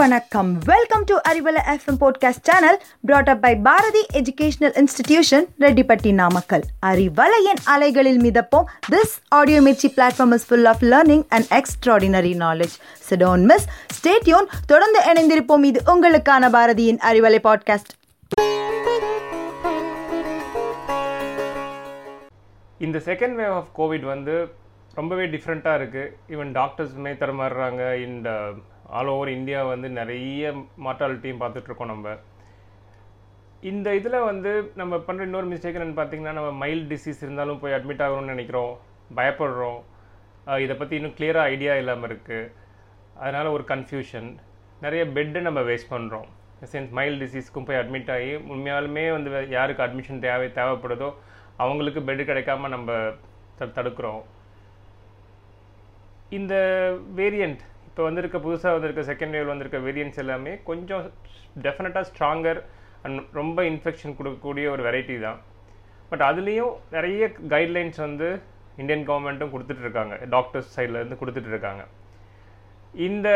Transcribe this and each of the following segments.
வணக்கம். Welcome to Arivalai FM podcast channel brought up by Bharathi educational institution Rettipatti Namakkal அறிவலையின் அலைகளில் மிதப்போம். This audio Mirchi platform is full of learning and extraordinary knowledge so don't miss stay tuned தொடர்ந்து இணைந்திருப்போம். இது உங்களுக்கான பாரதியின் Arivalai podcast இந்த second wave of Covid வந்து ரொம்பவே டிஃப்ரெண்ட்டாக இருக்குது ஈவன் டாக்டர்ஸுமே தரமாறுறாங்க இந்த ஆல் ஓவர் இந்தியா வந்து நிறைய மார்ட்டாலிட்டியும் பார்த்துட்ருக்கோம் நம்ம. இந்த இதில் வந்து நம்ம பண்ணுற இன்னொரு மிஸ்டேக் என்னென்னு பார்த்தீங்கன்னா நம்ம மைல்டு டிசீஸ் இருந்தாலும் போய் அட்மிட் ஆகணும்னு நினைக்கிறோம் பயப்படுறோம். இதை பற்றி இன்னும் கிளியராக ஐடியா இல்லாமல் இருக்குது அதனால் ஒரு கன்ஃபியூஷன் நிறைய பெட்டு நம்ம வேஸ்ட் பண்ணுறோம் சென்ஸ் மைல்ட் டிசீஸ்க்கும் போய் அட்மிட் ஆகி உண்மையாலுமே வந்து யாருக்கு அட்மிஷன் தேவை தேவைப்படுதோ அவங்களுக்கு பெட்டு கிடைக்காம நம்ம த தடுக்கிறோம். இந்த வேரியண்ட் இப்போ வந்திருக்க புதுசாக வந்திருக்க செகண்ட் வேவ் வந்திருக்க வேரியன்ஸ் எல்லாமே கொஞ்சம் டெஃபினட்டாக ஸ்ட்ராங்கர் அண்ட் ரொம்ப இன்ஃபெக்ஷன் கொடுக்கக்கூடிய ஒரு வெரைட்டி தான். பட் அதுலேயும் நிறைய கைட்லைன்ஸ் வந்து இந்தியன் கவர்மெண்ட்டும் கொடுத்துட்ருக்காங்க. டாக்டர்ஸ் சைட்லேருந்து கொடுத்துட்ருக்காங்க. இந்த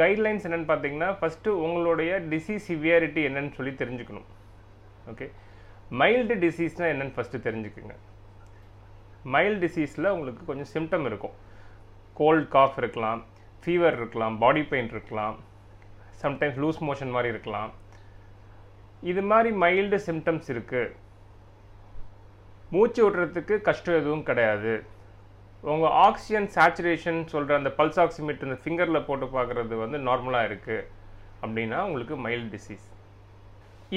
கைட்லைன்ஸ் என்னென்னு பார்த்தீங்கன்னா ஃபஸ்ட்டு உங்களுடைய டிசீஸ் சிவியாரிட்டி என்னன்னு சொல்லி தெரிஞ்சுக்கணும். ஓகே மைல்டு டிசீஸ்னால் என்னென்னு ஃபஸ்ட்டு தெரிஞ்சுக்குங்க. மைல்டு டிசீஸில் உங்களுக்கு கொஞ்சம் சிம்டம் இருக்கும். கோல்ட் காஃப் இருக்கலாம். ஃபீவர் இருக்கலாம் பாடி பெயின் இருக்கலாம் சம்டைம்ஸ் லூஸ் மோஷன் மாதிரி இருக்கலாம். இது மாதிரி மைல்டு சிம்டம்ஸ் இருக்குது மூச்சு விடுறதுக்கு கஷ்டம் எதுவும் கிடையாது. உங்கள் ஆக்சிஜன் சேச்சுரேஷன் சொல்கிற அந்த பல்ஸ் ஆக்சிமீட்டர் இந்த ஃபிங்கரில் போட்டு பார்க்குறது வந்து நார்மலாக இருக்குது அப்படின்னா உங்களுக்கு மைல்டு டிசீஸ்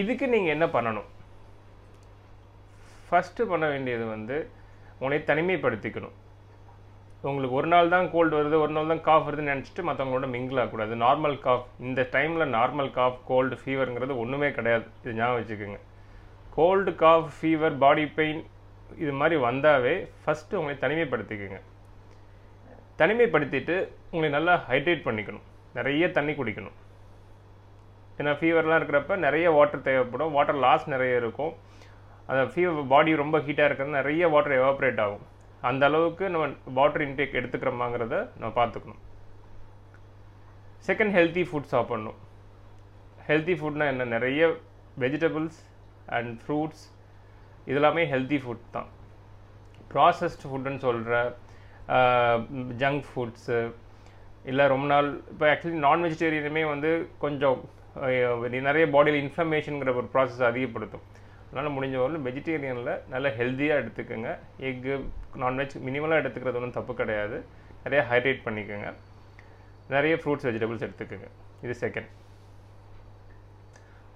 இதுக்கு நீங்கள் என்ன பண்ணணும்? ஃபஸ்ட்டு பண்ண வேண்டியது வந்து உங்களை தனிமைப்படுத்திக்கணும். உங்களுக்கு ஒரு நாள் தான் கோல்டு வருது ஒரு நாள் தான் காஃப் வருதுன்னு நினச்சிட்டு மற்றவங்களோட மிங்கிள் ஆகக்கூடாது. நார்மல் காஃப் இந்த டைமில் நார்மல் காஃப் கோல்டு ஃபீவருங்கிறது ஒன்றுமே கிடையாது. இது ஞாபகம் வச்சுக்கோங்க. Cold cough fever body pain இது மாதிரி வந்தாவே ஃபஸ்ட்டு உங்களை தனிமைப்படுத்திக்கோங்க. தனிமைப்படுத்திட்டு உங்களை நல்லா ஹைட்ரேட் பண்ணிக்கணும். நிறைய தண்ணி குடிக்கணும். ஏன்னா ஃபீவர்லாம் இருக்கிறப்ப நிறைய வாட்டர் தேவைப்படும். வாட்டர் லாஸ் நிறைய இருக்கும். அந்த ஃபீவர் பாடி ரொம்ப ஹீட்டாக இருக்கிறது நிறைய வாட்டர் எவாப்ரேட் ஆகும். அந்த அளவுக்கு நம்ம வாட்டர் இன்டேக் எடுத்துக்கிறோமாங்கிறத நம்ம பார்த்துக்கணும். செகண்ட் ஹெல்த்தி ஃபுட் சாப்பிட்ணும். ஹெல்த்தி ஃபுட்னால் என்ன? நிறைய வெஜிடபிள்ஸ் அண்ட் ஃப்ரூட்ஸ் இதெல்லாமே ஹெல்த்தி ஃபுட் தான். ப்ராசஸ்ட் ஃபுட்டுன்னு சொல்கிற ஜங்க் ஃபுட்ஸு இல்லை ரொம்ப நாள் இப்போ ஆக்சுவலி நான் வெஜிடேரியனுமே வந்து கொஞ்சம் நிறைய பாடியில் இன்ஃப்ளமேஷனுங்கிற ஒரு ப்ராசஸ் அதிகப்படுத்தும். அதனால் முடிஞ்ச வரலும் வெஜிடேரியனில் நல்ல ஹெல்த்தியாக எடுத்துக்கோங்க. எக்கு நான்வெஜ் மினிமலாக எடுத்துக்கிறது ஒன்றும் தப்பு கிடையாது. நிறைய ஹைட்ரேட் பண்ணிக்கோங்க. நிறைய ஃப்ரூட்ஸ் வெஜிடபிள்ஸ் எடுத்துக்கோங்க. இது செகண்ட்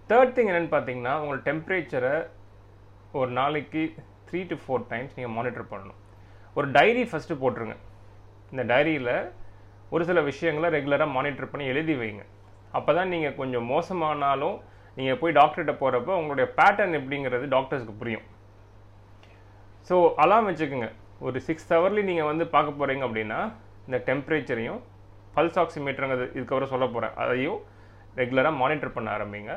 தேர்ட் திங் என்னென்னு பார்த்தீங்கன்னா உங்கள் டெம்பரேச்சரை ஒரு நாளைக்கு த்ரீ டு ஃபோர் டைம்ஸ் நீங்கள் மானிட்டர் பண்ணணும். ஒரு டைரி ஃபஸ்ட்டு போட்டுருங்க. இந்த டைரியில் ஒரு சில விஷயங்களை ரெகுலராக மானிட்டர் பண்ணி எழுதி வைங்க. அப்போ தான் நீங்கள் கொஞ்சம் மோசமானாலும் நீங்கள் போய் டாக்டர்கிட்ட போகிறப்ப உங்களுடைய பேட்டர்ன் எப்படிங்கிறது டாக்டர்ஸ்க்கு புரியும். ஸோ அலாம் வச்சுக்கோங்க. ஒரு சிக்ஸ் ஹவர்லி நீங்கள் வந்து பார்க்க போகிறீங்க அப்படின்னா இந்த டெம்பரேச்சரையும் பல்ஸ் ஆக்சிமீட்டருங்கிறது இதுக்கப்புறம் சொல்ல போகிறேன் அதையும் ரெகுலராக மானிட்டர் பண்ண ஆரம்பிங்க.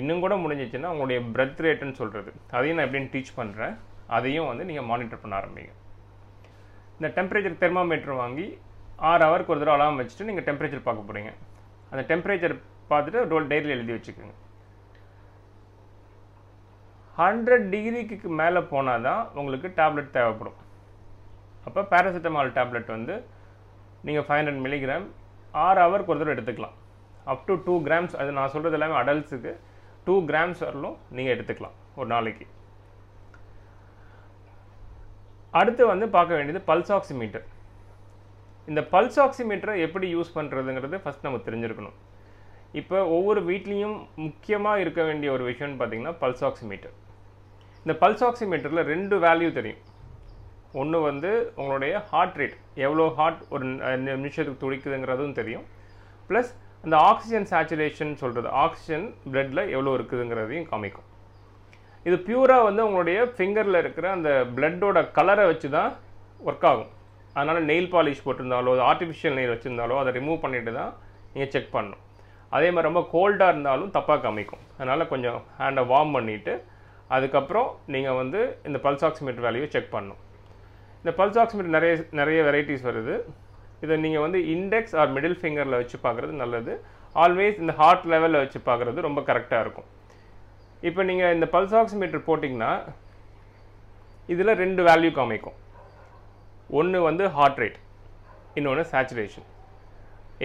இன்னும் கூட முடிஞ்சிச்சுன்னா உங்களுடைய பிரெத் ரேட்டுன்னு சொல்கிறது அதையும் நான் எப்படின்னு டீச் பண்ணுறேன் அதையும் வந்து நீங்கள் மானிட்டர் பண்ண ஆரம்பிங்க. இந்த டெம்பரேச்சர் தெர்மாமீட்டர் வாங்கி ஆறு ஹவருக்கு ஒரு தடவை அலாம் வச்சுட்டு நீங்கள் டெம்பரேச்சர் பார்க்க போகிறீங்க அந்த டெம்பரேச்சர் பார்த்துட்டு ரோல் டைரியில் எழுதி வச்சுக்கோங்க. ஹண்ட்ரட் டிகிரிக்கு மேலே போனால் தான் உங்களுக்கு டேப்லெட் தேவைப்படும். அப்போ பேராசிட்டமால் டேப்லெட் வந்து நீங்கள் ஃபைவ் ஹண்ட்ரட் மில்லிகிராம் ஆறு ஹவருக்கு ஒரு தடவை எடுத்துக்கலாம். அப் டு டூ கிராம்ஸ் அது நான் சொல்கிறது எல்லாமே அடல்ட்ஸுக்கு டூ கிராம்ஸ் வரலும் நீங்கள் எடுத்துக்கலாம் ஒரு நாளைக்கு. அடுத்து வந்து பார்க்க வேண்டியது பல்ஸ் ஆக்சிமீட்டர் இந்த பல்ஸ் ஆக்சிமீட்டரை எப்படி யூஸ் பண்ணுறதுங்கிறது ஃபஸ்ட் நம்ம தெரிஞ்சிருக்கணும். இப்போ ஒவ்வொரு வீட்லேயும் முக்கியமாக இருக்க வேண்டிய ஒரு விஷயம்னு பார்த்தீங்கன்னா பல்ஸ் ஆக்சிமீட்டர் இந்த பல்ஸ் ஆக்சிமீட்டரில் ரெண்டு வேல்யூ தெரியும். ஒன்று வந்து உங்களுடைய ஹார்ட் ரேட் எவ்வளோ ஹார்ட் ஒரு நிமிஷத்துக்கு துடிக்குதுங்கிறதும் தெரியும். ப்ளஸ் அந்த ஆக்சிஜன் சேச்சுரேஷன் சொல்கிறது ஆக்சிஜன் பிளட்டில் எவ்வளோ இருக்குதுங்கிறதையும் காமிக்கும். இது பியூராக வந்து உங்களுடைய ஃபிங்கரில் இருக்கிற அந்த பிளட்டோட கலரை வச்சு தான் ஒர்க் ஆகும். அதனால் நெயில் பாலிஷ் போட்டிருந்தாலோ ஆர்டிஃபிஷியல் நெயில் வச்சுருந்தாலோ அதை ரிமூவ் பண்ணிட்டு தான் நீங்கள் செக் பண்ணணும். அதே மாதிரி ரொம்ப கோல்டாக இருந்தாலும் தப்பாக காமிக்கும். அதனால் கொஞ்சம் ஹேண்டை வார்ம் பண்ணிவிட்டு அதுக்கப்புறம் நீங்கள் வந்து இந்த பல்ஸ் ஆக்சிமீட்டர் வேல்யூவை செக் பண்ணணும். இந்த பல்ஸ் ஆக்சிமீட்டர் நிறைய நிறைய வெரைட்டிஸ் வருது. இதை நீங்கள் வந்து இண்டெக்ஸ் ஆர் மிடில் ஃபிங்கரில் வச்சு பார்க்குறது நல்லது. ஆல்வேஸ் இந்த ஹார்ட் லெவலில் வச்சு பார்க்குறது ரொம்ப கரெக்டாக இருக்கும். இப்போ நீங்கள் இந்த பல்ஸ் ஆக்சிமீட்டர் போட்டிங்கன்னா இதில் ரெண்டு வேல்யூ காமிக்கும். ஒன்று வந்து ஹார்ட் ரேட் இன்னொன்று சேச்சுரேஷன்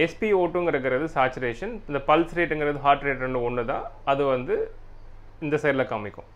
எஸ்பி ஓட்டுங்கிறது சேச்சுரேஷன் இந்த பல்ஸ் ரேட்டுங்கிறது ஹார்ட் ரேட் ரெண்டு ஒன்று தான் அது வந்து இந்த சைடில் காமிக்கும்.